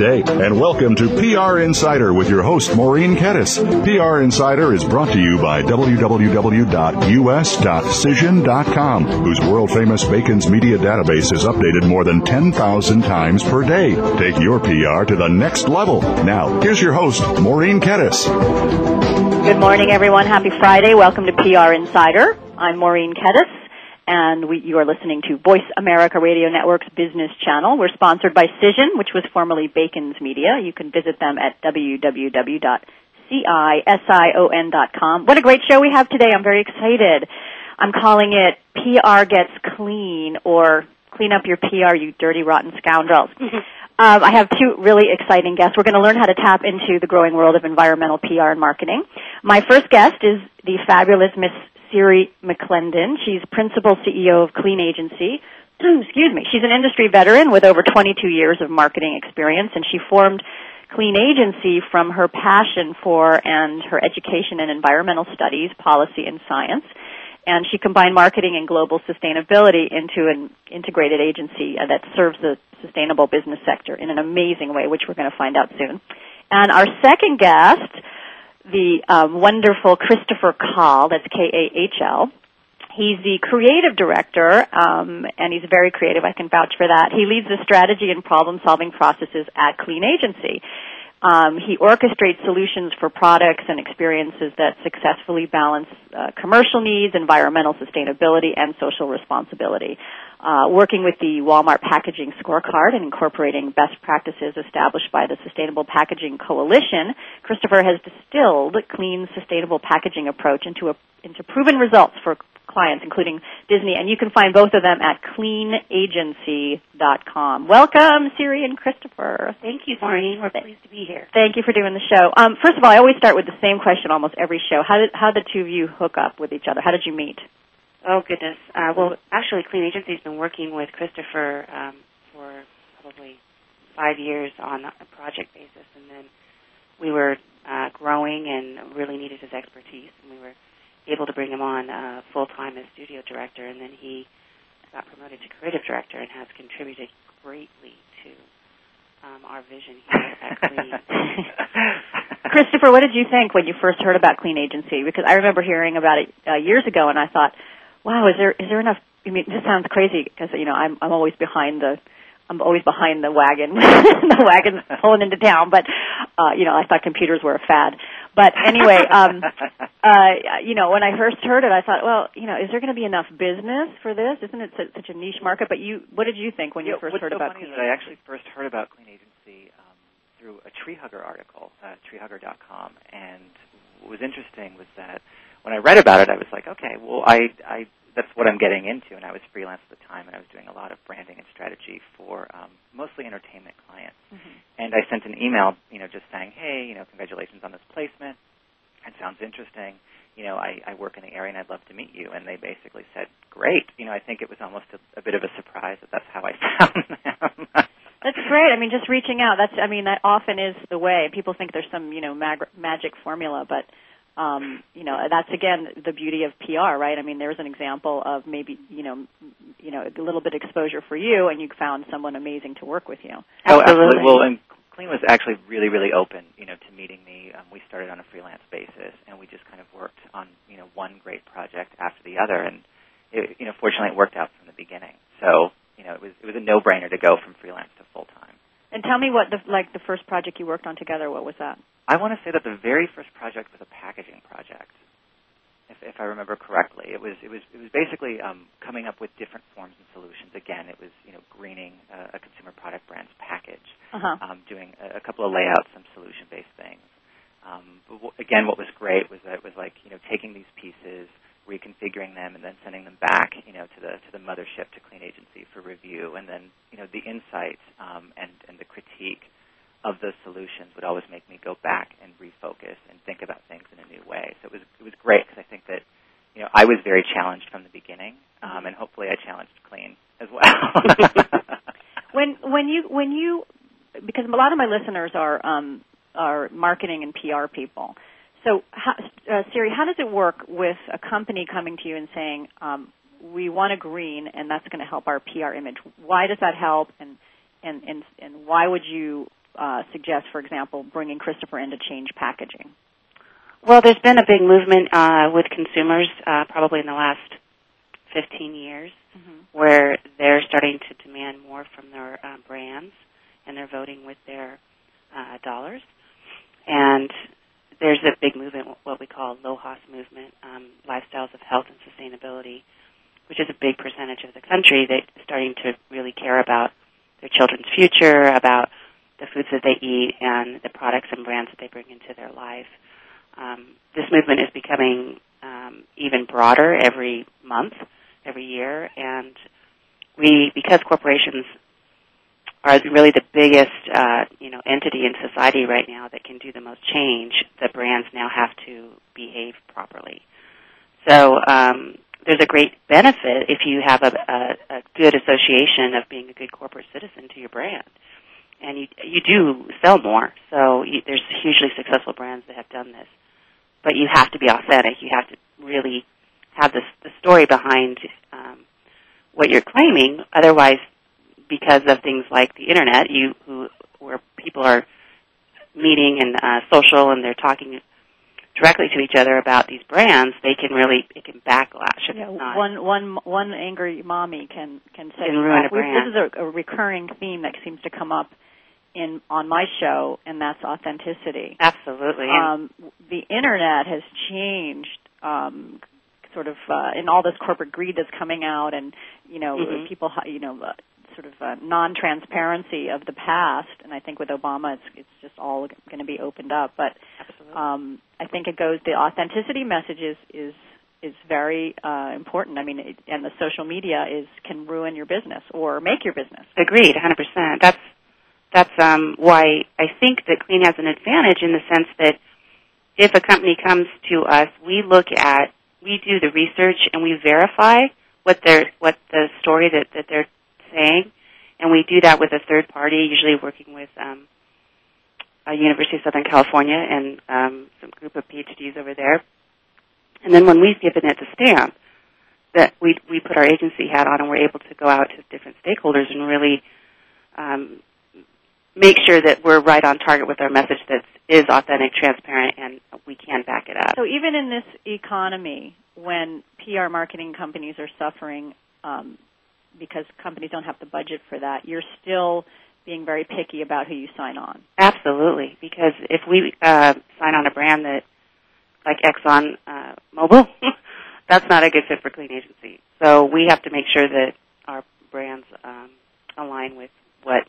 Day, and welcome to PR Insider with your host, Maureen Kedes. PR Insider is brought to you by www.us.cision.com, whose world famous Bacon's media database is updated more than 10,000 times per day. Take your PR to the next level. Now, here's your host, Maureen Kedes. Good morning, everyone. Happy Friday. Welcome to PR Insider. I'm Maureen Kedes and we, you are listening to Voice America Radio Network's business channel. We're sponsored by Cision, which was formerly Bacon's Media. You can visit them at www.cision.com. What a great show we have today. I'm very excited. I'm calling it PR Gets Clean or Clean Up Your PR, You Dirty Rotten Scoundrels. Um, I have two really exciting guests. We're going to learn how to tap into the growing world of environmental PR and marketing. My first guest is the fabulous Miss Seri McClendon. She's principal CEO of Clean Agency. Excuse me. She's an industry veteran with over 22 years of marketing experience, and she formed Clean Agency from her passion for and her education in environmental studies, policy, and science. And she combined marketing and global sustainability into an integrated agency that serves the sustainable business sector in an amazing way, which we're going to find out soon. And our second guest the um, wonderful Christopher Kahl. That's K-A-H-L. He's the creative director, um, and he's very creative. I can vouch for that. He leads the strategy and problem-solving processes at Clean Agency. Um, he orchestrates solutions for products and experiences that successfully balance uh, commercial needs, environmental sustainability, and social responsibility. Uh, working with the Walmart Packaging Scorecard and incorporating best practices established by the Sustainable Packaging Coalition, Christopher has distilled clean, sustainable packaging approach into a, into proven results for clients, including Disney, and you can find both of them at cleanagency.com. Welcome, Seri and Christopher. Thank you, Maureen. We're pleased to be here. Thank you for doing the show. Um, first of all, I always start with the same question almost every show. How did how did the two of you hook up with each other? How did you meet? Oh goodness. Uh, well, actually, Clean Agency has been working with Christopher um, for probably five years on a project basis, and then we were uh, growing and really needed his expertise, and we were able to bring him on uh, full time as studio director, and then he got promoted to creative director and has contributed greatly to um, our vision here at Clean. Christopher, what did you think when you first heard about Clean Agency? Because I remember hearing about it uh, years ago, and I thought, wow, is there is there enough? I mean, this sounds crazy because you know I'm I'm always behind the I'm always behind the wagon, the wagon pulling into town. But uh, you know, I thought computers were a fad. But anyway, um, uh, you know, when I first heard it, I thought, well, you know, is there going to be enough business for this? Isn't it such a niche market? But you, what did you think when you first what's heard so about funny Clean is that I actually first heard about Clean Agency um, through a Tree Hugger article, uh, treehugger.com, and what was interesting was that when I read about it, I was like, okay, well, I, I that's what I'm getting into, and I was freelance at the time, and I was doing a lot of branding and strategy for um, mostly entertainment clients. Mm-hmm. And I sent an email, you know, just saying, hey, you know, congratulations on this placement. It sounds interesting. You know, I, I work in the area, and I'd love to meet you. And they basically said, great. You know, I think it was almost a, a bit of a surprise that that's how I found them. That's great. I mean, just reaching out. That's. I mean, that often is the way. People think there's some, you know, mag- magic formula, but um, you know, that's again the beauty of PR, right? I mean, there's an example of maybe, you know, you know, a little bit of exposure for you, and you found someone amazing to work with you. Oh, absolutely. Well, and Clean was actually really, really open, you know, to meeting me. Um, we started on a freelance basis, and we just kind of worked on, you know, one great project after the other, and it, you know, fortunately, it worked out from the beginning. So, you know, it was it was a no-brainer to go from freelance to full time. And tell me what the like the first project you worked on together. What was that? I want to say that the very first project was a packaging project, if, if I remember correctly. It was it was it was basically um, coming up with different forms and solutions. Again, it was you know greening uh, a consumer product brand's package, Uh-huh. um, doing a, a couple of layouts, some solution-based things. Um, but w- again, what was great was that it was like you know taking these pieces, reconfiguring them, and then sending them back you know to the to the mothership to Clean Agency for review, and then you know the insights um, and and the critique of those solutions would always make me go back and refocus and think about things in a new way. So it was it was great because I think that you know I was very challenged from the beginning, um, and hopefully I challenged Clean as well. when when you when you because a lot of my listeners are um, are marketing and PR people. So, how, uh, Seri, how does it work with a company coming to you and saying, um, "We want a green, and that's going to help our PR image"? Why does that help, and and and, and why would you uh, suggest, for example, bringing Christopher in to change packaging? Well, there's been a big movement uh, with consumers, uh, probably in the last 15 years, mm-hmm. where they're starting to demand more from their uh, brands, and they're voting with their uh, dollars. And there's a big movement, what we call LOHAS movement, um, lifestyles of health and sustainability, which is a big percentage of the country that's starting to really care about their children's future, about the foods that they eat, and the products and brands that they bring into their life. Um, this movement is becoming um, even broader every month, every year, and we, because corporations are really the biggest uh, you know entity in society right now that can do the most change. The brands now have to behave properly. So um, there's a great benefit if you have a, a, a good association of being a good corporate citizen to your brand, and you you do sell more. So you, there's hugely successful brands that have done this, but you have to be authentic. You have to really have this the story behind um, what you're claiming. Otherwise, because of things like the internet, you who where people are meeting and uh, social and they're talking directly to each other about these brands, they can really it can backlash. Yeah, not. one one one angry mommy can can say can ruin a brand. This is a, a recurring theme that seems to come up in on my show, and that's authenticity. Absolutely. Um, the internet has changed. Um, sort of uh, in all this corporate greed that's coming out, and you know mm-hmm. people, you know, uh, sort of uh, non-transparency of the past, and I think with Obama, it's it's just all going to be opened up. But um, I think it goes the authenticity message is is is very uh, important. I mean, it, and the social media is can ruin your business or make your business. Agreed, 100%. That's that's um, why I think that Clean has an advantage in the sense that if a company comes to us, we look at we do the research and we verify what their what the story that, that they're saying, and we do that with a third party, usually working with um, a University of Southern California and um, some group of PhDs over there. And then when we've given it the stamp, that we we put our agency hat on and we're able to go out to different stakeholders and really um, make sure that we're right on target with our message that is authentic, transparent, and we can back it up. So even in this economy, when PR marketing companies are suffering um, because companies don't have the budget for that, you're still being very picky about who you sign on. Absolutely, because if we uh, sign on a brand that, like Exxon uh, Mobil, that's not a good fit for Clean Agency. So we have to make sure that our brands um, align with what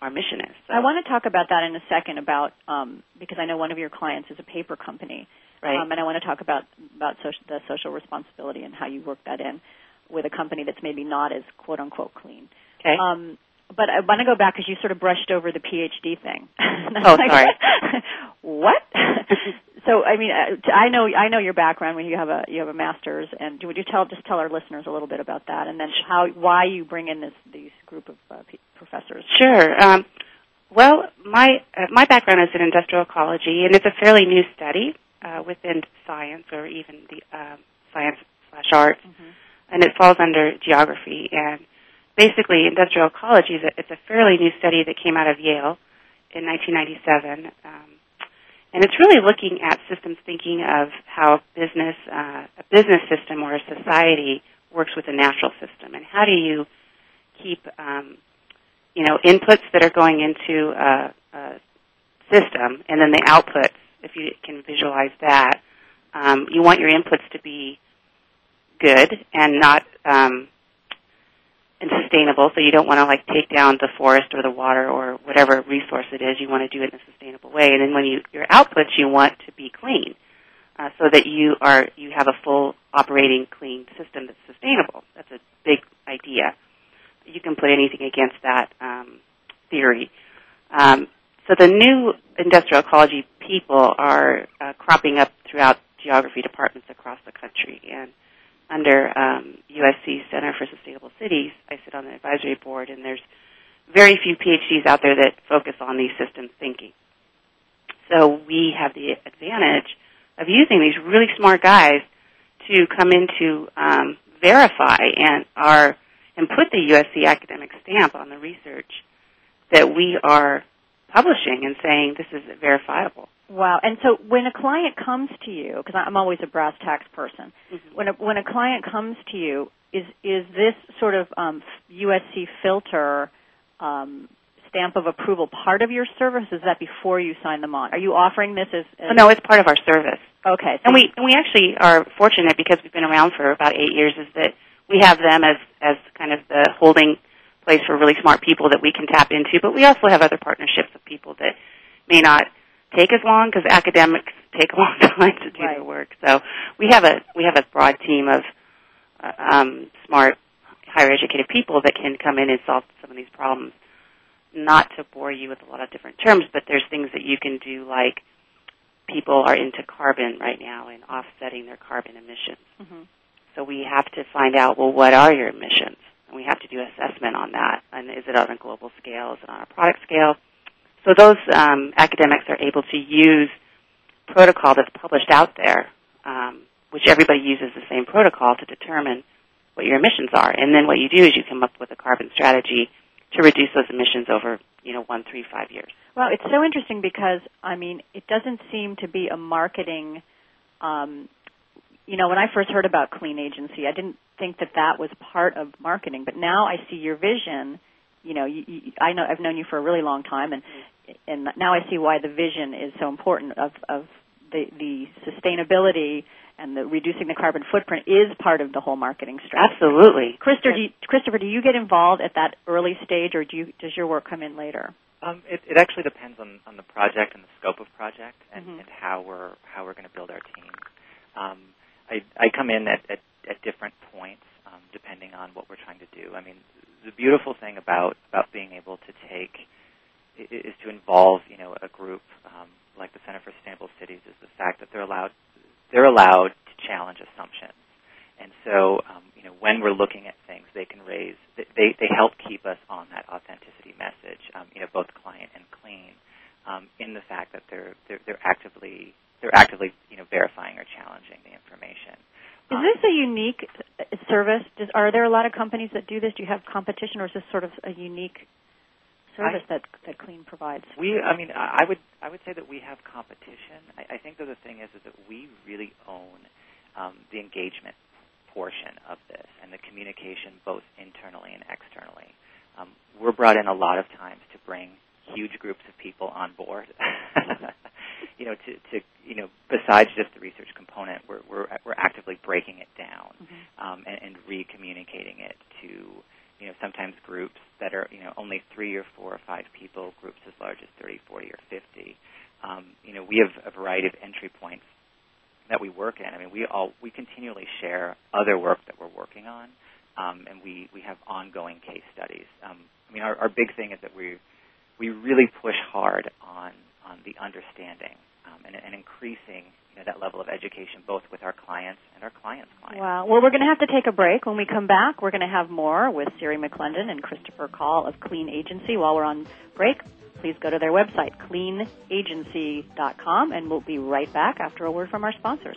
our mission is. So. I want to talk about that in a second about um, because I know one of your clients is a paper company, right? Um, and I want to talk about about social, the social responsibility and how you work that in with a company that's maybe not as quote unquote clean. Okay. Um, but I want to go back because you sort of brushed over the PhD thing. oh, like, sorry. what? so I mean, uh, I know I know your background when you have a you have a master's, and would you tell just tell our listeners a little bit about that, and then how why you bring in this these group of uh, professors? Sure. Um, well, my uh, my background is in industrial ecology, and it's a fairly new study uh, within science or even the uh, science slash arts. Mm-hmm and it falls under geography. And basically, industrial ecology is a, it's a fairly new study that came out of Yale in 1997. Um, and it's really looking at systems thinking of how business, uh, a business system or a society works with a natural system, and how do you keep, um, you know, inputs that are going into a, a system, and then the outputs. If you can visualize that, um, you want your inputs to be good and not um, and sustainable. So you don't want to like take down the forest or the water or whatever resource it is. You want to do it in a sustainable way. And then when you your outputs, you want to be clean. uh, so that you are you have a full operating clean system that's sustainable. That's a big idea. You can put anything against that um, theory. Um, so the new industrial ecology people are uh, cropping up throughout geography departments across the country, and under um, USC Center for Sustainable Cities, I sit on the advisory board, and there's very few PhDs out there that focus on these systems thinking. So we have the advantage of using these really smart guys to come in to um, verify and are and put the USC academic stamp on the research that we are publishing and saying this is verifiable. Wow. And so when a client comes to you, because I'm always a brass tacks person, mm-hmm. when a, when a client comes to you, is is this sort of um, USC filter um, stamp of approval part of your service? Is that before you sign them on? Are you offering this as? as no, it's part of our service. Okay. So and we and we actually are fortunate because we've been around for about eight years. Is that we have them as as kind of the holding place for really smart people that we can tap into, but we also have other partnerships of people that may not take as long because academics take a long time to do right. their work. So we have a we have a broad team of uh, um, smart higher educated people that can come in and solve some of these problems. Not to bore you with a lot of different terms, but there's things that you can do like people are into carbon right now and offsetting their carbon emissions. Mm-hmm. So we have to find out, well, what are your emissions? And we have to do assessment on that. And is it on a global scale? Is it on a product scale? So those um, academics are able to use protocol that's published out there, um, which everybody uses the same protocol to determine what your emissions are. And then what you do is you come up with a carbon strategy to reduce those emissions over, you know, one, three, five years. Well, it's so interesting because I mean, it doesn't seem to be a marketing. Um, you know, when I first heard about Clean Agency, I didn't think that that was part of marketing, but now I see your vision you know, you, you, I know I've known you for a really long time, and and now I see why the vision is so important of of the the sustainability and the reducing the carbon footprint is part of the whole marketing strategy. Absolutely, Christopher. Do you, Christopher, do you get involved at that early stage, or do you does your work come in later? Um, it, it actually depends on, on the project and the scope of project and, mm-hmm. and how we're how we're going to build our team. Um, I, come in at, at, at different points um, depending on what we're trying to do. I mean, the beautiful thing about about being able to take is to involve you know a group um, like the Center for Sustainable Cities is the fact that they're allowed they're allowed to challenge assumptions. And so, um, you know, when we're looking at things, they can raise, they, they help keep us on that authenticity message, um, you know, both client and clean, um, in the fact that they're, they're, they're actively, they're actively, you know, verifying or challenging the information. Is this a unique service? Does, are there a lot of companies that do this? Do you have competition, or is this sort of a unique service I, that that Clean provides? We, I mean, I would I would say that we have competition. I, I think that the thing is, is that we really own um, the engagement portion of this and the communication both internally and externally. Um, we're brought in a lot of times to bring huge groups of people on board. you know, to, to you know, besides just the research component, we're we're, we're actively breaking it down mm-hmm. um, and, and re-communicating it to you know sometimes groups that are you know only three or four or five people, groups as large as 30, 40, or 50. Um, you know, we have a variety of entry points that we work in. I mean, we all we continually share other work that we're working on, um, and we we have ongoing case studies. Um, I mean, our, our big thing is that we we really push hard on on the understanding um, and, and, increasing you know, that level of education both with our clients and our clients' clients. Wow. Well, we're going to have to take a break. When we come back, we're going to have more with Seri McClendon and Christopher Kahl of Clean Agency. While we're on break, please go to their website, cleanagency.com, and we'll be right back after a word from our sponsors.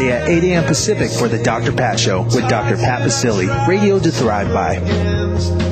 at 8 a.m. Pacific for the Dr. Pat Show with Dr. Pat Baccili, radio to thrive by.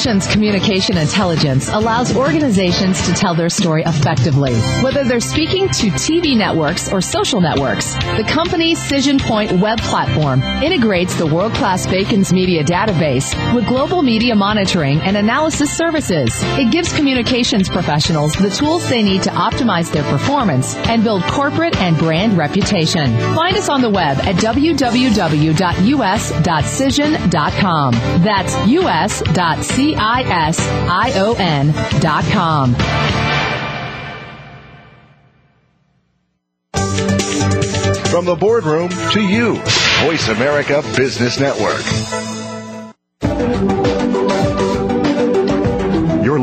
Cision's communication intelligence allows organizations to tell their story effectively. Whether they're speaking to TV networks or social networks, the company's Cision Point web platform integrates the world-class Bacon's media database with global media monitoring and analysis services. It gives communications professionals the tools they need to optimize their performance and build corporate and brand reputation. Find us on the web at www.us.cision.com. That's us.cision.com. C-I-S-I-O-N dot com. From the boardroom to you, Voice America Business Network.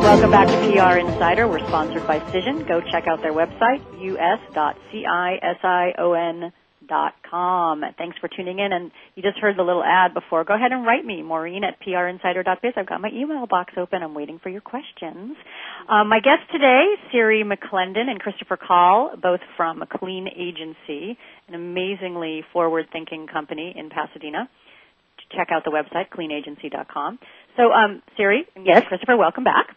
Welcome back to PR Insider. We're sponsored by Cision. Go check out their website, us.cision.com. Thanks for tuning in. And you just heard the little ad before. Go ahead and write me, Maureen at prinsider.biz. I've got my email box open. I'm waiting for your questions. Um, my guests today, Seri McClendon and Christopher Kahl, both from Clean Agency, an amazingly forward-thinking company in Pasadena check out the website, cleanagency.com. So, um, Seri, yes, Christopher, welcome back.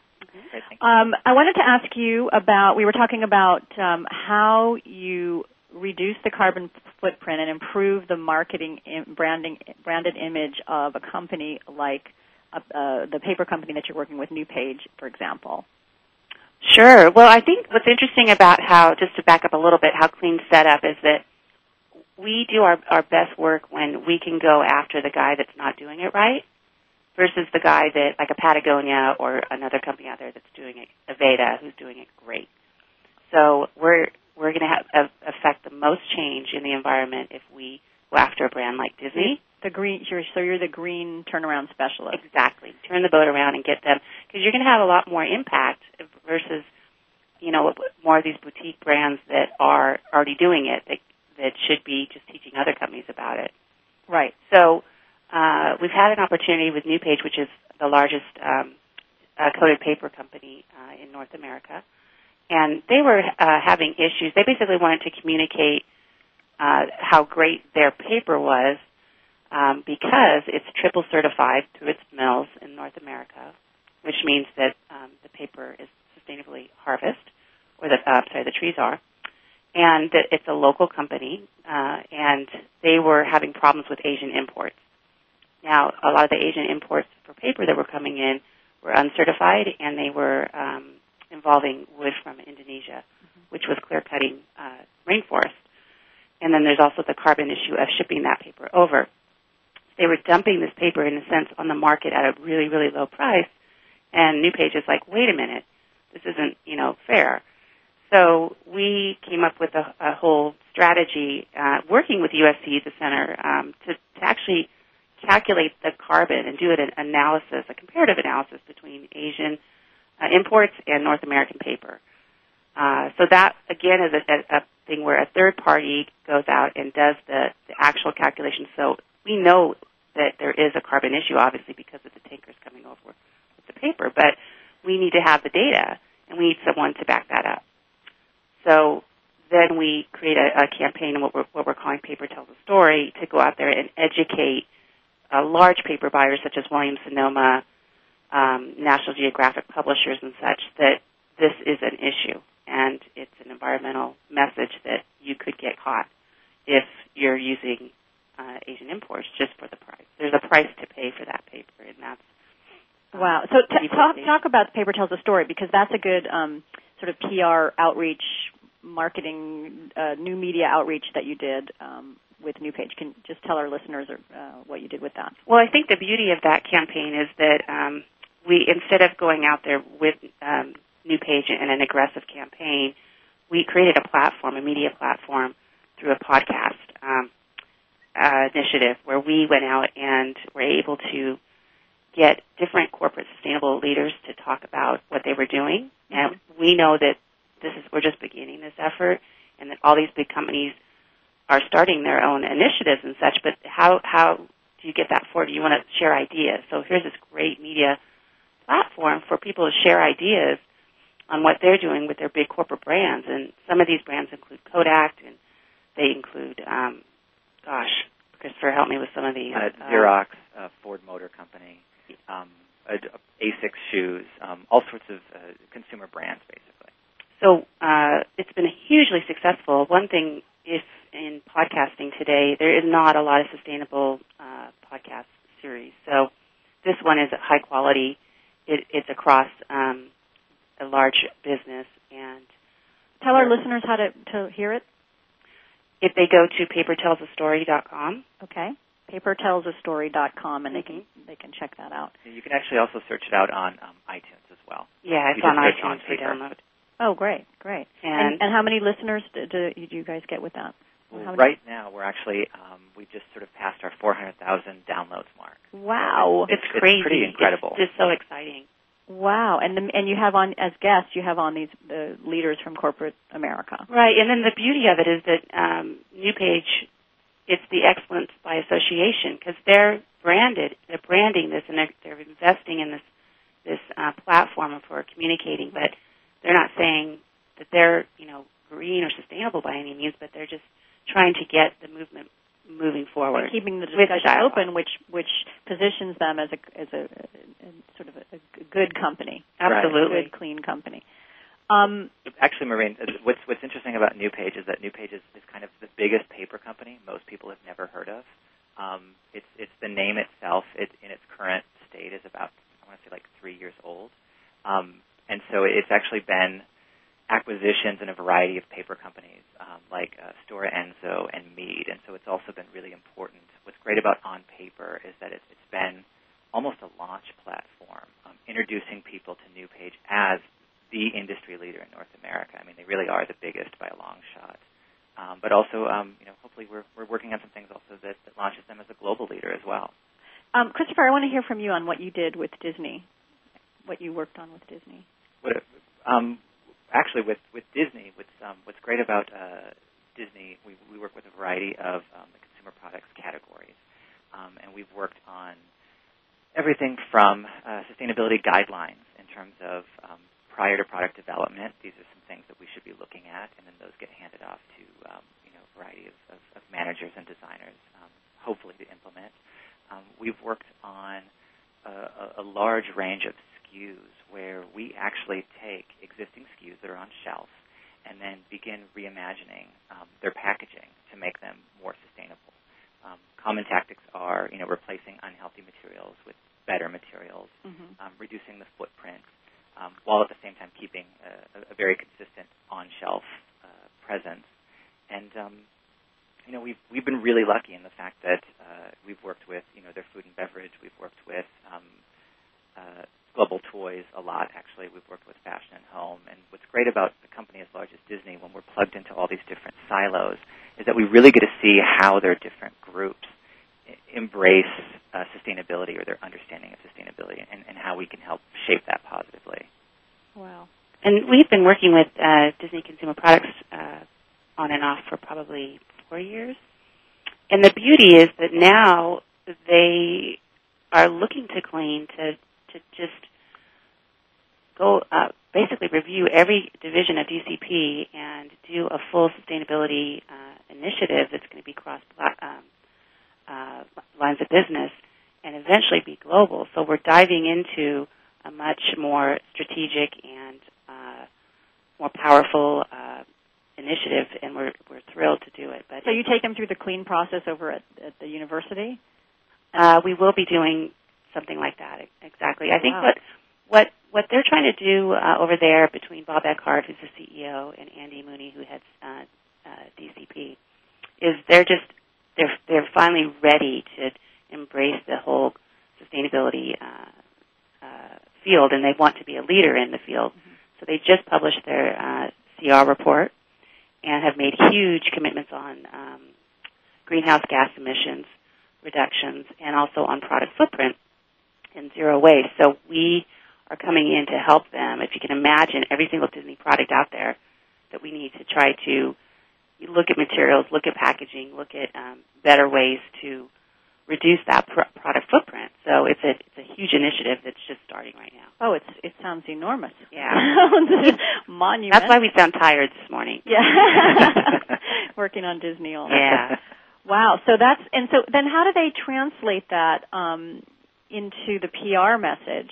Um, I wanted to ask you about, we were talking about um, how you reduce the carbon footprint and improve the marketing, branding, branded image of a company like uh, uh, the paper company that you're working with, NewPage, for example. Sure. Well, I think what's interesting about how, just to back up a little bit, how Clean set up is that we do our, our best work when we can go after the guy that's not doing it right versus the guy that, like a Patagonia or another company out there that's doing it, Aveda, who's doing it great. So we're, we're going to have, affect the most change in the environment if we go after a brand like Disney. The green, you're, so you're the green turnaround specialist. Exactly. Turn the boat around and get them, because you're going to have a lot more impact versus, you know, more of these boutique brands that are already doing it. That that should be just teaching other companies about it. Right. So uh, we've had an opportunity with NewPage, which is the largest um, uh, coated paper company uh, in North America, and they were uh, having issues. They basically wanted to communicate uh, how great their paper was um, because it's triple certified through its mills in North America, which means that um, the paper is sustainably harvested, or the uh, sorry, the trees are and that it's a local company, uh, and they were having problems with Asian imports. Now, a lot of the Asian imports for paper that were coming in were uncertified, and they were um, involving wood from Indonesia. Mm-hmm. which was clear cutting uh, rainforest. And then there's also the carbon issue of shipping that paper over. They were dumping this paper, in a sense, on the market at a really, really low price. And NewPage is like, wait a minute, this isn't, you know, fair. So we came up with a, a whole strategy, uh, working with USC, the center, um, to, to actually calculate the carbon and do an analysis, a comparative analysis between Asian uh, imports and North American paper. Uh, so that again is a, a, thing where a third party goes out and does the, the actual calculation. So we know that there is a carbon issue, obviously, because of the tankers coming over with the paper, but we need to have the data and we need someone to back that up. So then we create a, a campaign, what we're, what we're calling Paper Tells a Story, to go out there and educate uh, large paper buyers such as Williams Sonoma, um, National Geographic publishers, and such that this is an issue and it's an environmental message that you could get caught if you're using uh, Asian imports just for the price. There's a price to pay for that paper, and that's um, wow. So t- talk talk about paper tells a story because that's a good um, sort of PR outreach, marketing, uh, new media outreach that you did um, with NewPage. Can just tell our listeners uh, what you did with that? Well, I think the beauty of that campaign is that um, we, instead of going out there with um, NewPage in an aggressive campaign, we created a platform, a media platform, through a podcast um, uh, initiative where we went out and were able to get different corporate sustainable leaders to talk about what they were doing. Mm-hmm. And we know that this is we're just beginning this effort, and that all these big companies are starting their own initiatives and such. But how how do you get that forward? You want to share ideas. So here's this great media platform for people to share ideas on what they're doing with their big corporate brands. And some of these brands include Kodak, and they include, um, gosh, Christopher, help me with some of these. Uh, Xerox, uh, Ford Motor Company, um, Asics shoes, um, all sorts of uh, consumer brands, basically. So uh, it's been hugely successful. One thing, if in podcasting today, there is not a lot of sustainable uh, podcast series. So this one is high quality. It, it's across um, a large business and tell our listeners how to to hear it. If they go to papertellsastory.com okay. papertellsastory.com and they can they can check that out. You can actually also search it out on um, itunes as well. Yeah it's on itunes for download oh great great and, and, and how many listeners do, do, you guys get with that well, right now, we're actually um, we just sort of passed our 400,000 downloads mark. Wow, so it's, it's, crazy! It's pretty incredible. It's just so exciting. Wow, and the, and you have on as guests, you have on these the leaders from corporate America, right? And then the beauty of it is that um, NewPage, it's the excellence by association because they're branded, they're branding this, and they're, they're investing in this this uh, platform for communicating, but they're not saying that they're you know green or sustainable by any means, but they're just trying to get the movement moving forward, and keeping the discussion open, which which positions them as a as a, a sort of a, a, good company, absolutely good clean company. Um, Actually, Maureen, uh, what's what's interesting about NewPage is that NewPage is, is kind of the biggest paper company most people have never heard of. Um, it's it's the name itself. It in its current state is about I want to say like three years old, um, and so it's actually been acquisitions in a variety of paper companies um, like uh, Stora Enso and Mead, and so it's also been really important. What's great about On Paper is that it's, it's been almost a launch platform, um, introducing people to NewPage as the industry leader in North America. I mean, they really are the biggest by a long shot. Um, but also, um, you know, hopefully we're, we're working on some things also that, that launches them as a global leader as well. Um, Christopher, I want to hear from you on what you did with Disney, what you worked on with Disney. What, um, actually with with Disney, what's um, what's great about uh, Disney, we we work with a variety of um, the consumer products categories, um, and we've worked on everything from uh, sustainability guidelines in terms of um, prior to product development. These are some things that we should be looking at, and then those get handed off to um, you know a variety of, of, of managers and designers, um, hopefully to implement. Um, we've worked on a, a large range of SKUs where we actually take existing SKUs that are on shelf and then begin reimagining um, their packaging to make them more sustainable. Um, common tactics are, you know, replacing unhealthy materials with better materials, mm-hmm. um, reducing the footprint, um, while at the same time keeping a, a very consistent on-shelf uh, presence. and um, you know we've we've been really lucky in the fact that uh, we've worked with you know their food and beverage, we've worked with um, uh, Global Toys a lot. Actually, we've worked with Fashion and Home, and what's great about a company as large as Disney, when we're plugged into all these different silos, is that we really get to see how their different groups embrace uh, sustainability or their understanding of sustainability, and, and how we can help shape that positively. Wow. And we've been working with uh, Disney Consumer Products uh, on and off for probably four years. And the beauty is that now they are looking to Clean to to just go uh, basically review every division of DCP and do a full sustainability uh, initiative that's going to be cross um, uh, lines of business and eventually be global. So we're diving into a much more strategic and uh, more powerful uh, initiative, and we're we're thrilled to do it. But so you take them through the clean process over at, at the university. Uh, we will be doing something like that exactly. I think wow. what what what they're trying to do uh, over there between Bob Eckhart, who's the CEO, and Andy Mooney, who heads uh, uh, DCP, is they're just they're they're finally ready to embrace the whole sustainability uh, uh, field, and they want to be a leader in the field. Mm-hmm. So they just published their uh, CR report and have made huge commitments on um, greenhouse gas emissions reductions and also on product footprint and zero waste. So we are coming in to help them. If you can imagine every single Disney product out there that we need to try to look at materials, look at packaging, look at um, better ways to reduce that pr- product footprint. So it's a it's a huge initiative that's just starting right now. Oh, it's it sounds enormous. Yeah, monument. That's why we sound tired this morning. Yeah, working on Disney all Yeah. Wow. So that's and so then how do they translate that um, into the PR message?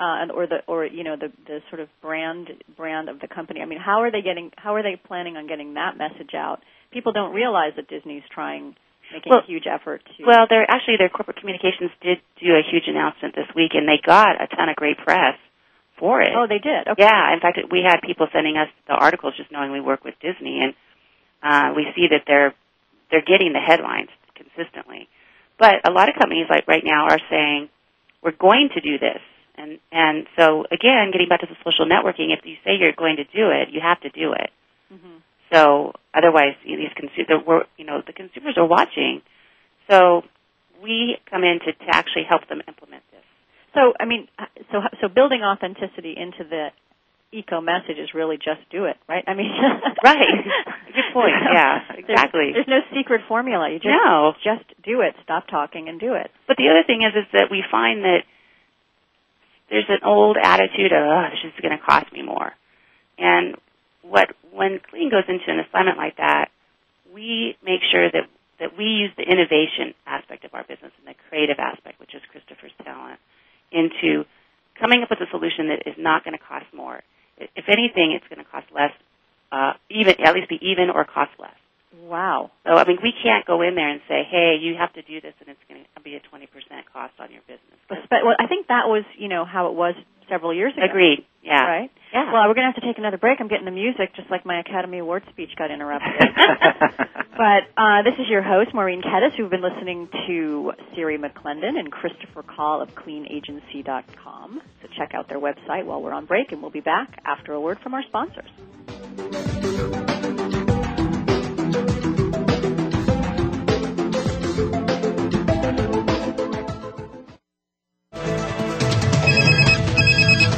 Uh, or the or you know the the sort of brand brand of the company. I mean, how are they getting? How are they planning on getting that message out? People don't realize that Disney's trying making well, a huge effort to. Well, they're actually their corporate communications did do a huge announcement this week, and they got a ton of great press for it. Oh, they did. Okay. Yeah, in fact, we had people sending us the articles just knowing we work with Disney, and uh, we see that they're they're getting the headlines consistently. But a lot of companies, like right now, are saying we're going to do this, and and so again, getting back to the social networking, if you say you're going to do it, you have to do it. Mm-hmm. So otherwise, you know, these consumers, you know, the consumers are watching. So we come in to, to actually help them implement this. So I mean, so so building authenticity into the eco message is really just do it, right? I mean, right. Good point. Yeah, exactly. There's, there's, no secret formula. You just no. just do it. Stop talking and do it. But the other thing is, is that we find that there's an old attitude of, oh, this is going to cost me more. And what when Clean goes into an assignment like that, we make sure that that we use the innovation aspect of our business and the creative aspect, which is Christopher's talent, into coming up with a solution that is not going to cost more. If anything, it's going to cost less, uh, even at least be even or cost less. Wow. So I mean, we can't go in there and say, "Hey, you have to do this," and it's going to be a twenty percent cost on your business. But well, I think that was, you know, how it was several years ago. Agreed. Yeah. Right. Yeah. Well, we're going to have to take another break. I'm getting the music, just like my Academy Award speech got interrupted. but uh, this is your host, Maureen Kedes, who've been listening to Seri McClendon and Christopher Kahl of CleanAgency.com. So check out their website while we're on break, and we'll be back after a word from our sponsors.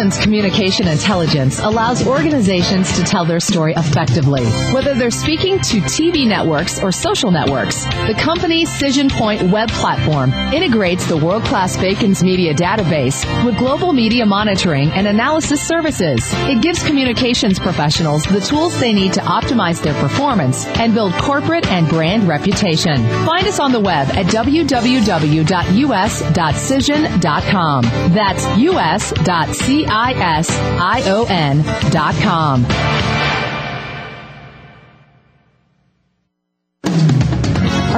Cision's communication intelligence allows organizations to tell their story effectively. Whether they're speaking to TV networks or social networks, the company's Cision Point web platform integrates the world-class Bacon's media database with global media monitoring and analysis services. It gives communications professionals the tools they need to optimize their performance and build corporate and brand reputation. Find us on the web at www.us.cision.com. That's us C-I-S-I-O-N dot com.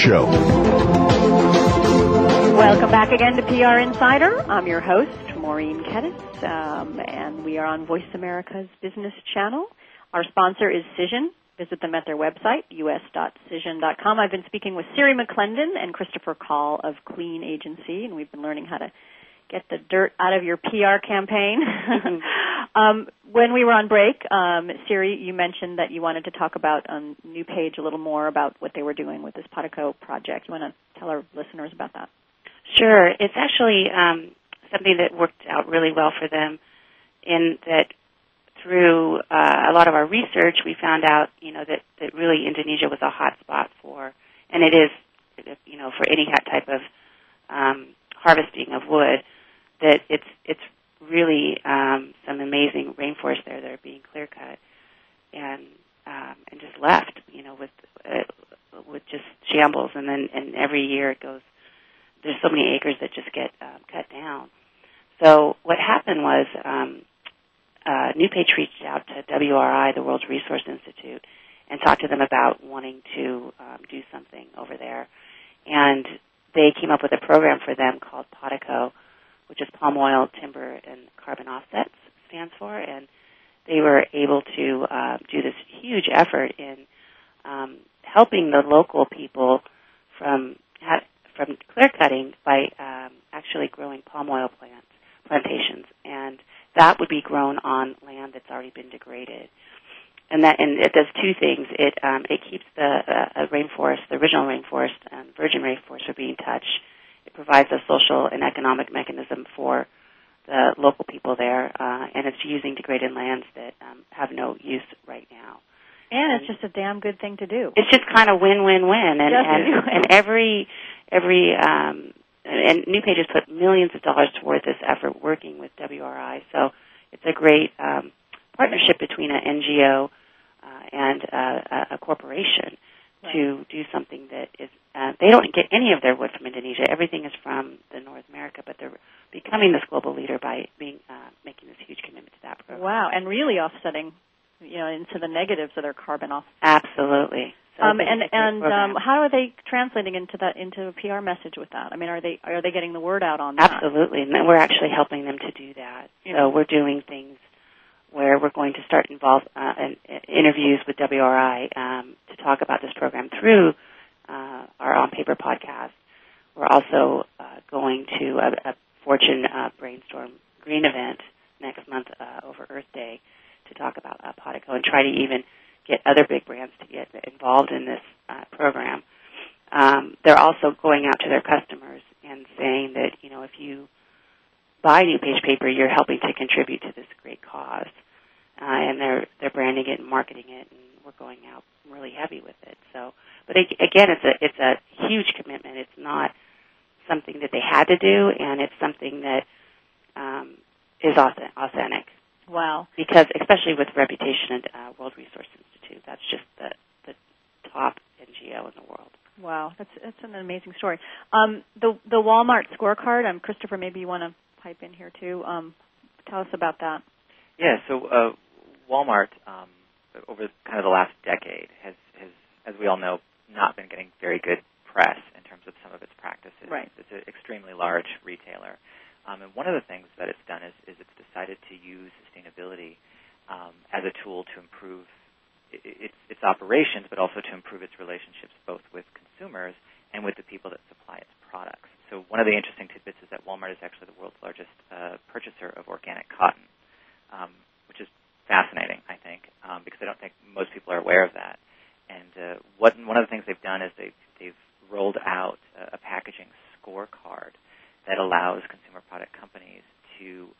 show. Welcome back again to PR Insider. I'm your host, Maureen Kedes, um, and we are on Voice America's Business Channel. Our sponsor is Cision. Visit them at their website, us.cision.com. I've been speaking with Seri McClendon and Christopher Kahl of Clean Agency, and we've been learning how to get the dirt out of your PR campaign. um, when we were on break, um, Seri, you mentioned that you wanted to talk about on um, NewPage a little more about what they were doing with this Potico project. You want to tell our listeners about that? Sure. It's actually um, something that worked out really well for them in that through uh, a lot of our research, we found out, you know, that, that really Indonesia was a hot spot for, and it is, you know, for any type of um, harvesting of wood that it's it's really um, some amazing rainforests there that are being clear cut and um, and just left, you know, with uh, with just shambles, and then and every year it goes. There's so many acres that just get um, cut down. So what happened was um, uh, NewPage reached out to WRI, the World Resource Institute, and talked to them about wanting to um, do something over there. And they came up with a program for them called Potico, which is palm oil, timber, and carbon offsets stands for, and they were able to uh, do this huge effort in um, helping the local people from ha- from clear cutting by um, actually growing palm oil plants plantations, and that would be grown on land that's already been degraded and that and it does two things. It um, it keeps the uh, rainforest, the original rainforest, and virgin rainforest from being touched. It provides a social and economic mechanism for the local people there, uh, and it's using degraded lands that um, have no use right now. And, and it's just a damn good thing to do. It's just kind of win-win-win, and and, and every every um, and NewPage has put millions of dollars toward this effort, working with WRI. So it's a great um, partnership between an NGO uh, and uh, a corporation right. to do something that is. Uh, they don't get any of their wood from Indonesia. Everything is from the North America, but they're becoming this global leader by being uh, making this huge commitment to that program. Wow, and really offsetting, you know, into the negatives of their carbon off. Absolutely. So um, and and um, how are they translating into that into a PR message with that? I mean, are they are they getting the word out on that? Absolutely, and we're actually helping them to do that. So we're doing things where we're going to start involve uh, in, in interviews with WRI um, to talk about this program through uh, our on paper podcast. We're also uh, going to a, a Fortune uh, Brainstorm Green event next month uh, over Earth Day to talk about uh, and try to even get other big brands to get involved in this uh, program. Um, they're also going out to their customers and saying that you know if you buy new page paper, you're helping to contribute to this great cause. Uh, and they're they're branding it and marketing it, and we're going out really heavy with it. So, but it, again, it's a it's a huge commitment. It's not something that they had to do, and it's something that um, is authentic. Wow! Because especially with Reputation and uh, World Resource Institute, that's just the the top NGO in the world. Wow, that's that's an amazing story. Um, the the Walmart scorecard. Um, Christopher, maybe you want to pipe in here too. Um, tell us about that. Yeah, so uh, Walmart um, over kind of the last decade has, has, as we all know, not been getting very good press in terms of some of its practices. Right. It's an extremely large retailer, um, and one of the things that it's done is, is it's decided to use sustainability um, as a tool to improve its, its operations, but also to improve its relationships both with consumers and with the people that supply its products. So one of the interesting tidbits is that Walmart is actually the world's largest uh, purchaser of organic cotton, um, which is fascinating, I think, um, because I don't think most people are aware of that. And uh, what, one of the things they've done is they've, they've rolled out a, a packaging scorecard that allows consumer product companies to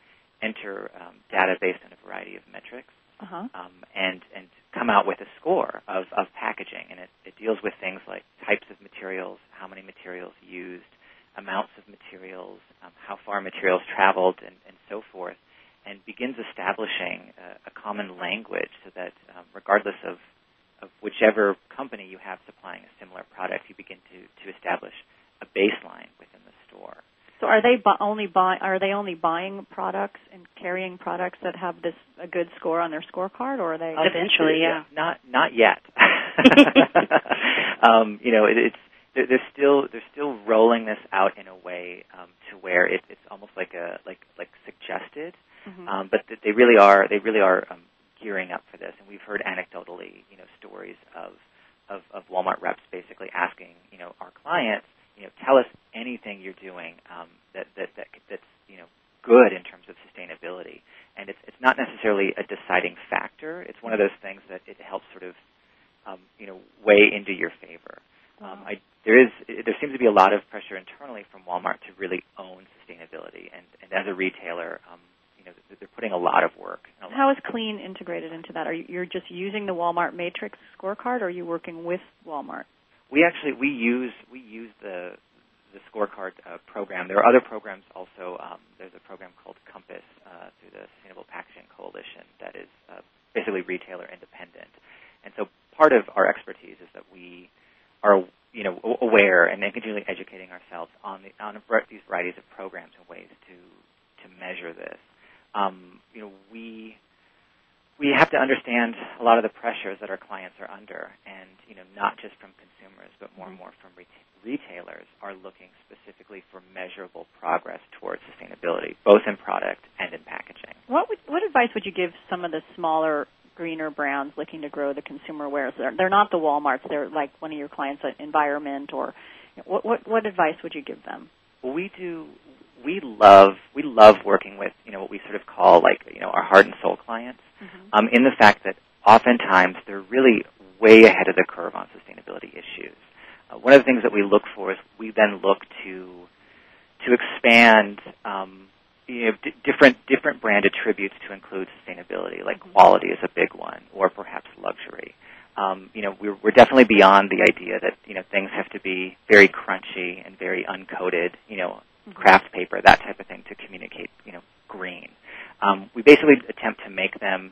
enter um, data based on a variety of metrics uh-huh. um, and and come out with a score of, of packaging, and it, it deals with things like types of materials, how many materials used, amounts of materials, um, how far materials traveled, and, and so forth, and begins establishing a, a common language so that um, regardless of, of whichever company you have supplying a similar product, you begin to, to establish a baseline within the store. So are they bu- only buy are they only buying products and carrying products that have this a good score on their scorecard, or are they eventually? Yeah, not not yet. um, you know, it, it's they're, they're still they're still rolling this out in a way um, to where it, it's almost like a like like suggested, mm-hmm. um, but they really are they really are um, gearing up for this, and we've heard anecdotally, you know, stories of of, of Walmart reps basically asking, you know, our clients, you know, tell us anything you're doing um, that, that that that's you know good in terms of sustainability, and it's it's not necessarily a deciding factor. It's one of those things that it helps sort of um, you know weigh into your favor. Um, I, there is there seems to be a lot of pressure internally from Walmart to really own sustainability, and, and as a retailer, um, you know they're putting a lot of work. Lot How is Clean integrated into that? Are you you're just using the Walmart Matrix scorecard, or are you working with Walmart? We actually we use we use the the scorecard uh, program. There are other programs also. Um, there's a program called Compass uh, through the Sustainable Packaging Coalition that is uh, basically retailer independent. And so part of our expertise is that we are you know aware and continually educating ourselves on the on these varieties of programs and ways to to measure this. Um, you know we we have to understand a lot of the pressures that our clients are under, and you know not just from consumers, but more and more from reta- retailers are looking specifically for measurable progress towards sustainability, both in product and in packaging. What would, what advice would you give some of the smaller greener brands looking to grow the consumer wares. They're, they're not the WalMarts. They're like one of your clients at Environment or what, what, what advice would you give them? Well, we do. We love we love working with you know what we sort of call like you know our heart and soul clients, mm-hmm. um, in the fact that oftentimes they're really way ahead of the curve on sustainability issues. Uh, one of the things that we look for is we then look to to expand um, you know, d- different different brand attributes to include sustainability, like quality is a big one, or perhaps luxury. Um, you know, we're, we're definitely beyond the idea that you know things have to be very crunchy and very uncoated, you know, craft paper, that type of thing, to communicate, you know, green. Um, we basically attempt to make them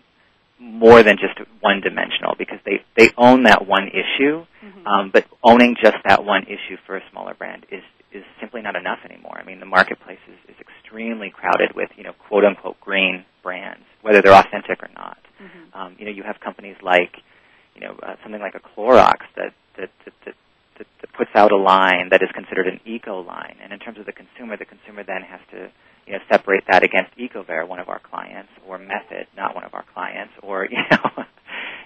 more than just one dimensional because they they own that one issue, mm-hmm. um, but owning just that one issue for a smaller brand is is simply not enough anymore. I mean, the marketplace is, is extremely crowded with you know quote unquote green brands, whether they're authentic or not. Mm-hmm. Um, you know, you have companies like you know uh, something like a Clorox that that, that that that that puts out a line that is considered an eco line, and in terms of the consumer, the consumer then has to you know separate that against Ecover, one of our clients, or Method, not one of our clients, or you know,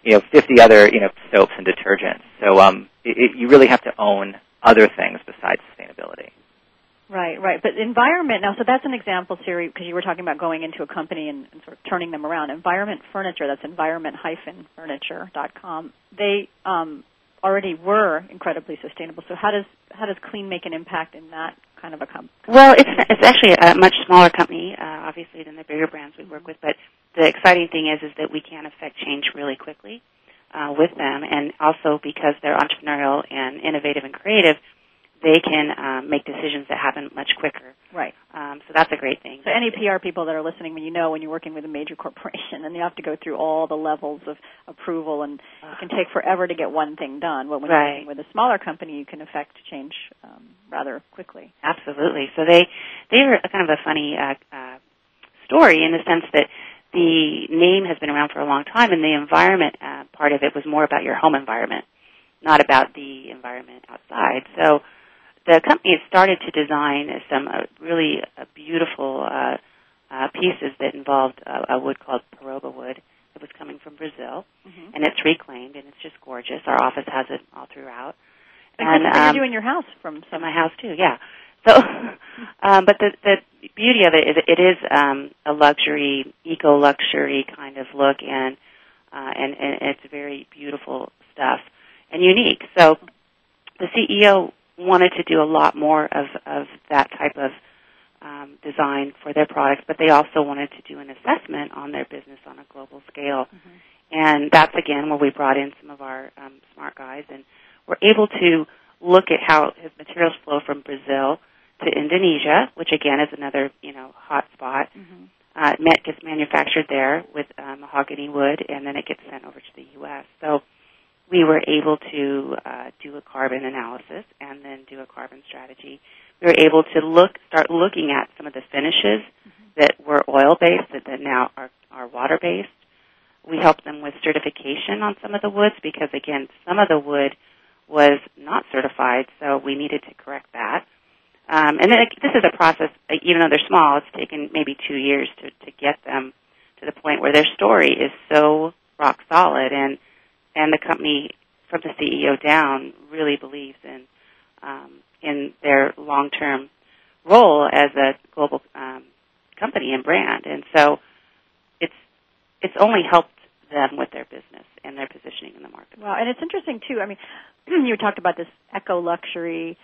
you know, 50 other you know soaps and detergents. So um, it, it, you really have to own other things besides sustainability. Right, right. But environment now, so that's an example, Seri, because you were talking about going into a company and, and sort of turning them around. Environment Furniture, that's environment-furniture.com. They um, already were incredibly sustainable. So how does how does Clean make an impact in that kind of a company? Well, it's it's actually a much smaller company, uh, obviously, than the bigger brands we work with. But the exciting thing is is that we can affect change really quickly uh, with them, and also because they're entrepreneurial and innovative and creative they can um, make decisions that happen much quicker. Right. Um, so that's a great thing. So any PR people that are listening, when you know when you're working with a major corporation and you have to go through all the levels of approval and it can take forever to get one thing done. But when right. you're working with a smaller company, you can affect change um, rather quickly. Absolutely. So they they are kind of a funny uh, uh, story in the sense that the name has been around for a long time, and the environment uh, part of it was more about your home environment, not about the environment outside. So the company had started to design some uh, really uh, beautiful uh, uh, pieces that involved a, a wood called peroba wood that was coming from Brazil, mm-hmm. and it's reclaimed and it's just gorgeous. Our office has it all throughout. And, and um, you're doing your house from some my house too, yeah. So, um, but the the beauty of it is it is um, a luxury, eco luxury kind of look, and uh, and and it's very beautiful stuff and unique. So, the CEO wanted to do a lot more of, of that type of um, design for their products, but they also wanted to do an assessment on their business on a global scale. Mm-hmm. And that's again where we brought in some of our um, smart guys, and we're able to look at how his materials flow from Brazil to Indonesia, which again is another you know hot spot. Mm-hmm. Uh, it gets manufactured there with uh, mahogany wood, and then it gets sent over to the U.S. So we were able to uh, do a carbon analysis and then do a carbon strategy. We were able to look, start looking at some of the finishes mm-hmm. that were oil based that, that now are, are water based. We helped them with certification on some of the woods because again, some of the wood was not certified, so we needed to correct that. Um, and then it, this is a process, even though they're small, it's taken maybe two years to, to get them to the point where their story is so rock solid and and the company from the CEO down really believes in um, in their long term role as a global um, company and brand, and so it's it's only helped them with their business and their positioning in the market. Well, and it's interesting too. I mean, you talked about this eco luxury,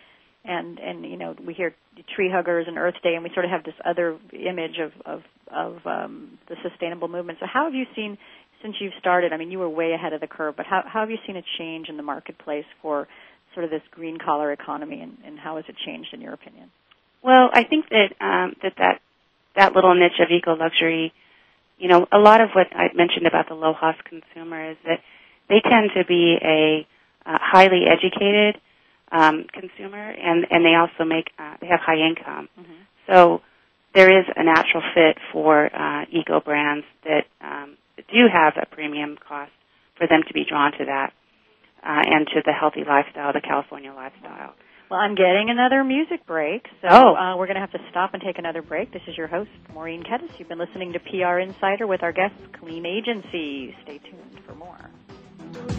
and and you know we hear tree huggers and Earth Day, and we sort of have this other image of of of um, the sustainable movement. So, how have you seen since you've started, I mean, you were way ahead of the curve, but how, how have you seen a change in the marketplace for sort of this green collar economy, and, and how has it changed in your opinion? Well, I think that um, that that that little niche of eco luxury, you know, a lot of what I mentioned about the LOHAS consumer is that they tend to be a uh, highly educated um, consumer, and and they also make uh, they have high income, mm-hmm. so there is a natural fit for uh, eco brands that um, do have a premium cost for them to be drawn to that uh, and to the healthy lifestyle, the California lifestyle. Well, I'm getting another music break, so oh. uh, we're going to have to stop and take another break. This is your host, Maureen Kedes. You've been listening to PR Insider with our guest, Clean Agency. Stay tuned for more.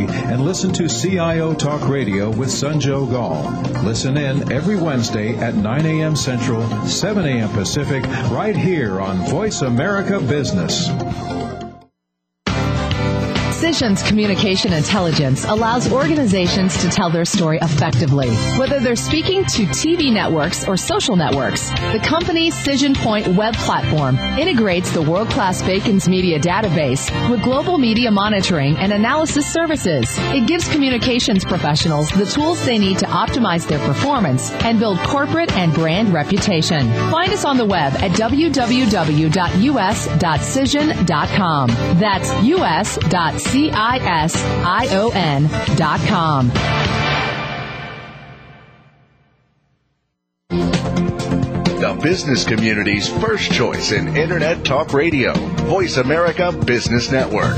and listen to CIO Talk Radio with Sanjog Aul. Listen in every Wednesday at 9 a.m. Central, 7 a.m. Pacific, right here on Voice America Business. Cision's communication intelligence allows organizations to tell their story effectively. Whether they're speaking to TV networks or social networks, the company's Cision Point web platform integrates the world-class Bacon's Media database with global media monitoring and analysis services. It gives communications professionals the tools they need to optimize their performance and build corporate and brand reputation. Find us on the web at www.us.cision.com. That's us.cision.com. C-I-S-I-O-N dot com. The business community's first choice in Internet Talk Radio. Voice America Business Network.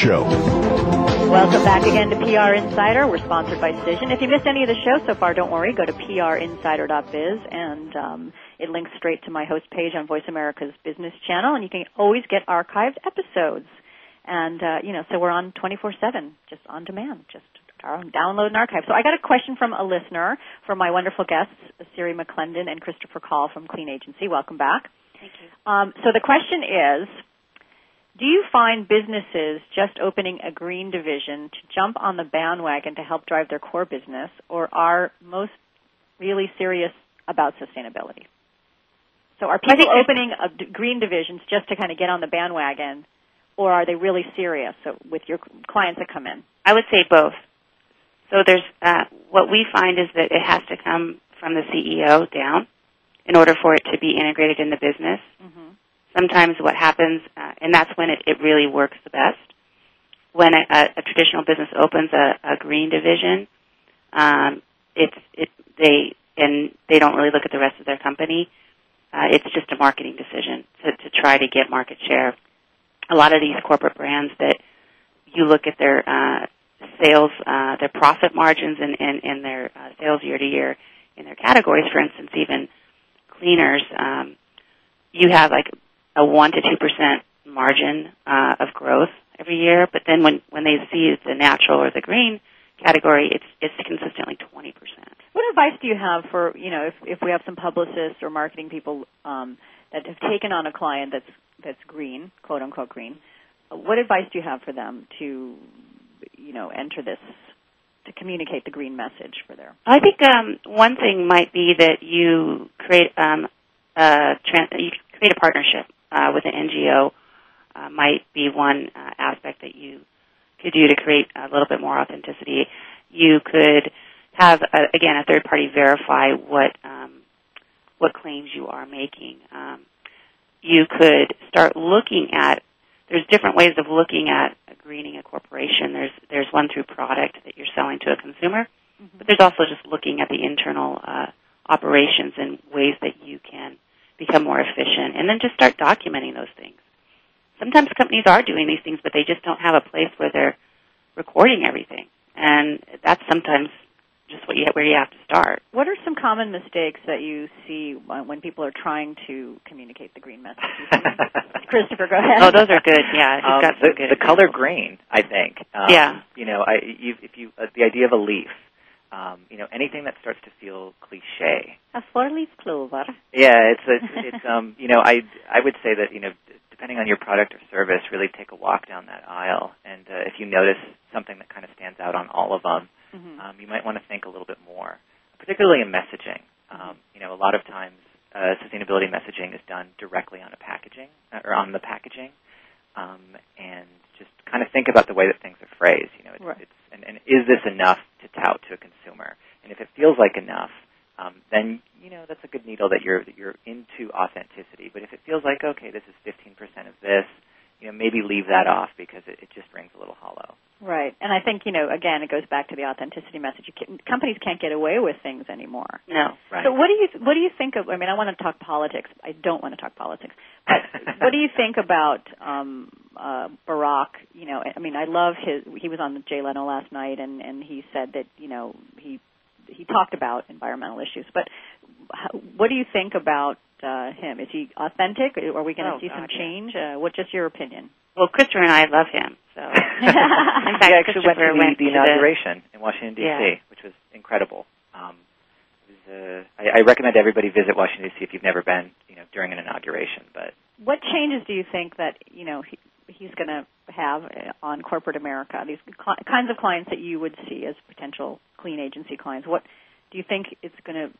show. Welcome back again to PR Insider. We're sponsored by Cision. If you missed any of the show so far, don't worry. Go to prinsider.biz and um, it links straight to my host page on Voice America's Business Channel, and you can always get archived episodes. And uh, you know, so we're on 24/7, just on demand, just download and archive. So I got a question from a listener from my wonderful guests, Seri McClendon and Christopher Kahl from Clean Agency. Welcome back. Thank you. Um, so the question is do you find businesses just opening a green division to jump on the bandwagon to help drive their core business, or are most really serious about sustainability? So are people opening green divisions just to kind of get on the bandwagon, or are they really serious so with your clients that come in? I would say both. So there's uh, what we find is that it has to come from the CEO down in order for it to be integrated in the business. Mm-hmm sometimes what happens, uh, and that's when it, it really works the best, when a, a, a traditional business opens a, a green division, um, it's it they and they don't really look at the rest of their company. Uh, it's just a marketing decision to, to try to get market share. A lot of these corporate brands that you look at their uh, sales, uh, their profit margins, and, and, and their uh, sales year to year in their categories. For instance, even cleaners, um, you have like a one to two percent margin uh, of growth every year. But then when when they see the natural or the green category, it's it's consistently twenty percent. What advice do you have for you know if if we have some publicists or marketing people um, that have taken on a client that's that's green, quote unquote green? What advice do you have for them to you know enter this to communicate the green message for their? I think um, one thing might be that you create um, a trans- you create a partnership uh, with an NGO uh, might be one uh, aspect that you could do to create a little bit more authenticity. You could have a, again a third party verify what um, what claims you are making. Um, you could start looking at there's different ways of looking at greening a corporation. There's there's one through product that you're selling to a consumer, mm-hmm. but there's also just looking at the internal uh, operations and ways that you can become more efficient, and then just start documenting those things. Sometimes companies are doing these things, but they just don't have a place where they're recording everything, and that's sometimes just what you where you have to start. What are some common mistakes that you see when people are trying to communicate the green message? Christopher, go ahead. Oh, those are good. Yeah, you've Um, got the, good. the color green, I think. Um, Yeah. You know, I, you, if you uh, the idea of a leaf. Um, you know, anything that starts to feel cliche. A four-leaf clover. Yeah, it's it's, it's um, you know, I I would say that you know, depending on your product or service, really take a walk down that aisle, and uh, if you notice something that kind of stands out on all of them, Mm-hmm. um, you might want to think a little bit more, particularly in messaging. Um, you know, a lot of times uh, sustainability messaging is done directly on a packaging uh, or on the packaging, um, and just kind of think about the way that things are phrased. You know, it's, Right. it's and, and is this enough to tout to a consumer? And if it feels like enough, um, then you know that's a good needle that you're that you're into authenticity. But if it feels like okay, this is 15% of this, you know, maybe leave that off because it, it just rings a little hollow. Right, and I think you know again it goes back to the authenticity message. You can, companies can't get away with things anymore. No. Right. So what do you what do you think of? I mean, I want to talk politics. I don't want to talk politics. But what do you think about um, uh, Barack? You know, I mean, I love his. He was on the Jay Leno last night, and and he said that you know he he talked about environmental issues. But how, what do you think about uh, him? Is he authentic? Are we going to Oh, see some God, yeah. change? Uh, what's just your opinion? Well, Christopher and I love him. So, in fact, I actually went to Christopher the, went the to inauguration in Washington D.C., Yeah. which was incredible. Um, it was, uh, I, I recommend everybody visit Washington D.C. if you've never been, you know, during an inauguration. But What changes do you think that you know he, he's going to have uh, on corporate America? These cli kinds of clients that you would see as potential clean agency clients. What do you think it's going to?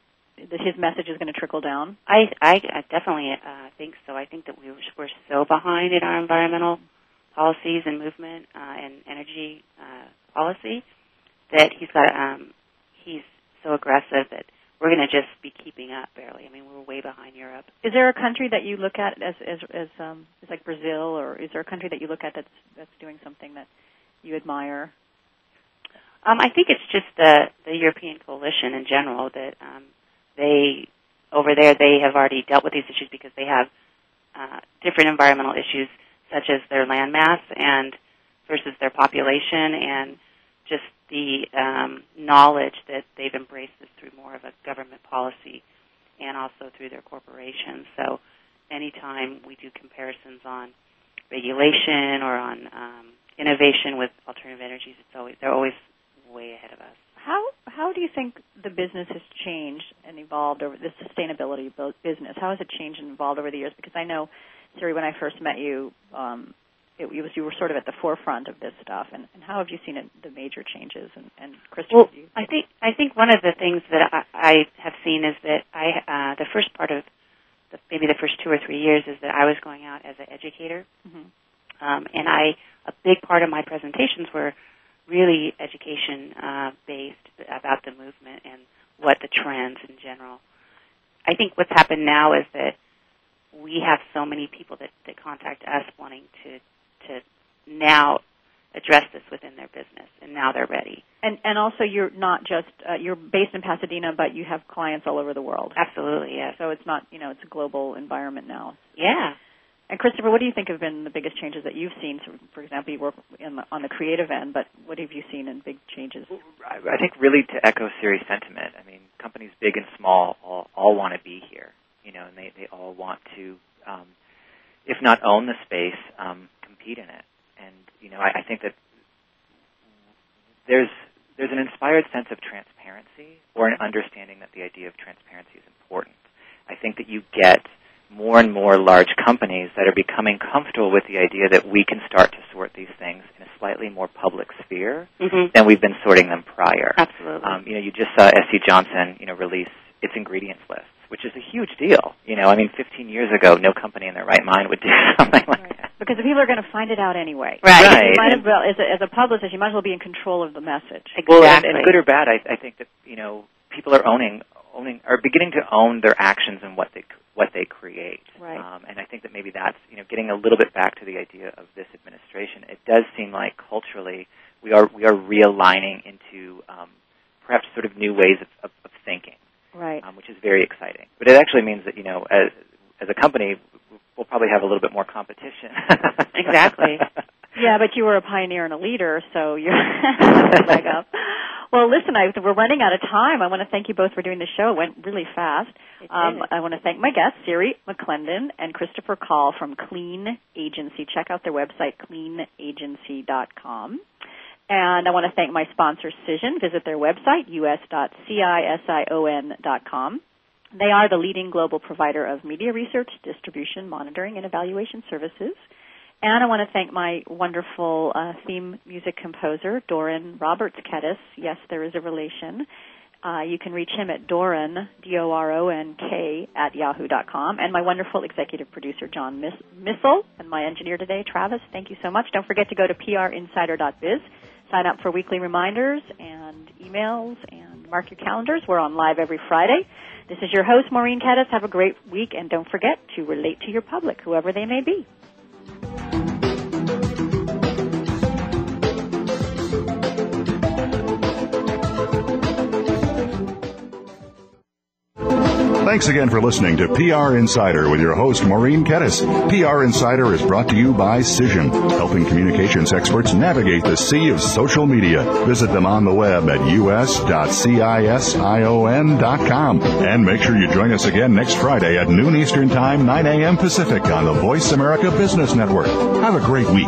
That his message is going to trickle down? I, I, definitely uh, think so. I think that we were, we're so behind in our environmental policies and movement uh, and energy uh, policy that he's got. Um, he's so aggressive that we're going to just be keeping up barely. I mean, we're way behind Europe. Is there a country that you look at as as as um, as like Brazil, or is there a country that you look at that's that's doing something that you admire? Um, I think it's just the the European coalition in general that um, they over there they have already dealt with these issues because they have uh, different environmental issues such as their land mass and versus their population and just the um, knowledge that they've embraced this through more of a government policy and also through their corporations. So anytime we do comparisons on regulation or on um, innovation with alternative energies, it's always they're always way ahead of us. How how do you think the business has changed and evolved over the sustainability business? How has it changed and evolved over the years? Because I know, Seri, when I first met you, um, it, it was you were sort of at the forefront of this stuff. And, and how have you seen it, the major changes? And, and Christopher, Well, you, I think I think one of the things that I, I have seen is that I uh, the first part of the, maybe the first two or three years is that I was going out as an educator, Mhm. um, and I a big part of my presentations were really education uh, based about the movement and what the trends in general. I think what's happened now is that we have so many people that, that contact us wanting to to now address this within their business, and now they're ready. and and also you're not just uh, you're based in Pasadena, but you have clients all over the world. Absolutely, yes. So it's not you know it's a global environment now. Yeah. And Christopher, what do you think have been the biggest changes that you've seen? For example, you work the, on the creative end, but what have you seen in big changes? I, I think really to echo Seri's sentiment, I mean, companies big and small all, all want to be here, you know, and they, they all want to, um, if not own the space, um, compete in it. And, you know, I, I think that there's, there's an inspired sense of transparency or an understanding that the idea of transparency is important. I think that you get more and more large companies that are becoming comfortable with the idea that we can start to sort these things in a slightly more public sphere Mm-hmm. than we've been sorting them prior. Absolutely. Um, you know, you just saw SC Johnson, you know, release its ingredients list, which is a huge deal. You know, I mean, 15 years ago, no company in their right mind would do something like that. Because the people are going to find it out anyway. Right. Right. might as well, as a, as a publicist, you might as well be in control of the message. Exactly. Well, and, and good or bad, I, I think that you know people are owning, owning, are beginning to own their actions and what they what they create. Right. Um, and I think that maybe that's you know getting a little bit back to the idea of this administration. It does seem like culturally we are we are realigning into um, perhaps sort of new ways of, of, of thinking. Right. um, which is very exciting. But it actually means that you know, as as a company, we'll probably have a little bit more competition. exactly. Yeah, but you were a pioneer and a leader, so you're leg up. Well, listen, I, we're running out of time. I want to thank you both for doing the show. It went really fast. Um, I want to thank my guests, Seri McClendon and Christopher Kahl from Clean Agency. Check out their website, cleanagency.com. And I want to thank my sponsor, Cision. Visit their website, us.cision.com. They are the leading global provider of media research, distribution, monitoring, and evaluation services. And I want to thank my wonderful uh, theme music composer, Doron Roberts Kedes. Yes, there is a relation. Uh, you can reach him at Doron, D-O-R-O-N-K, at yahoo.com. And my wonderful executive producer, John Miss- Missel, and my engineer today, Travis. Thank you so much. Don't forget to go to prinsider.biz, sign up for weekly reminders and emails, and mark your calendars. We're on live every Friday. This is your host, Maureen Kedes. Have a great week, and don't forget to relate to your public, whoever they may be. Thanks again for listening to PR Insider with your host, Maureen Kedes. PR Insider is brought to you by Cision, helping communications experts navigate the sea of social media. Visit them on the web at us.cision.com. And make sure you join us again next Friday at noon Eastern Time, 9 a.m. Pacific on the Voice America Business Network. Have a great week.